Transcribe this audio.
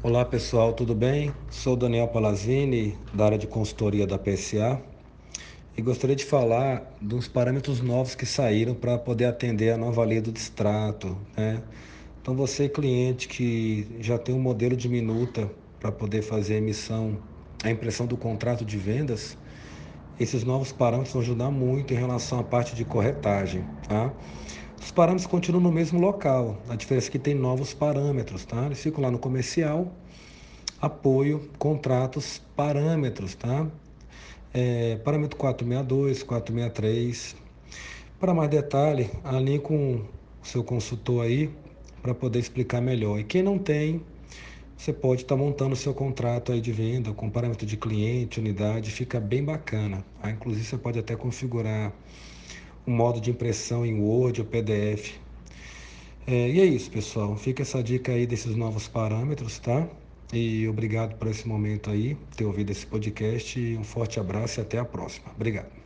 Olá pessoal, tudo bem? Sou Daniel Palazini, da área de consultoria da PSA, e gostaria de falar dos parâmetros novos que saíram para poder atender a nova lei do distrato. Né? Então, você, cliente que já tem um modelo de minuta para poder fazer a emissão, a impressão do contrato de vendas, esses novos parâmetros vão ajudar muito em relação à parte de corretagem. Tá? Os parâmetros continuam no mesmo local, a diferença é que tem novos parâmetros, tá? Eles ficam lá no comercial, apoio, contratos, parâmetros, tá? É, parâmetro 462, 463. Para mais detalhe, alinhe com o seu consultor aí para poder explicar melhor. E quem não tem, você pode estar tá montando o seu contrato aí de venda com parâmetro de cliente, unidade, fica bem bacana. Tá? Inclusive você pode até configurar um modo de impressão em Word ou PDF. É, e é isso, pessoal. Fica essa dica aí desses novos parâmetros, tá? E obrigado por esse momento aí, ter ouvido esse podcast. Um forte abraço e até a próxima. Obrigado.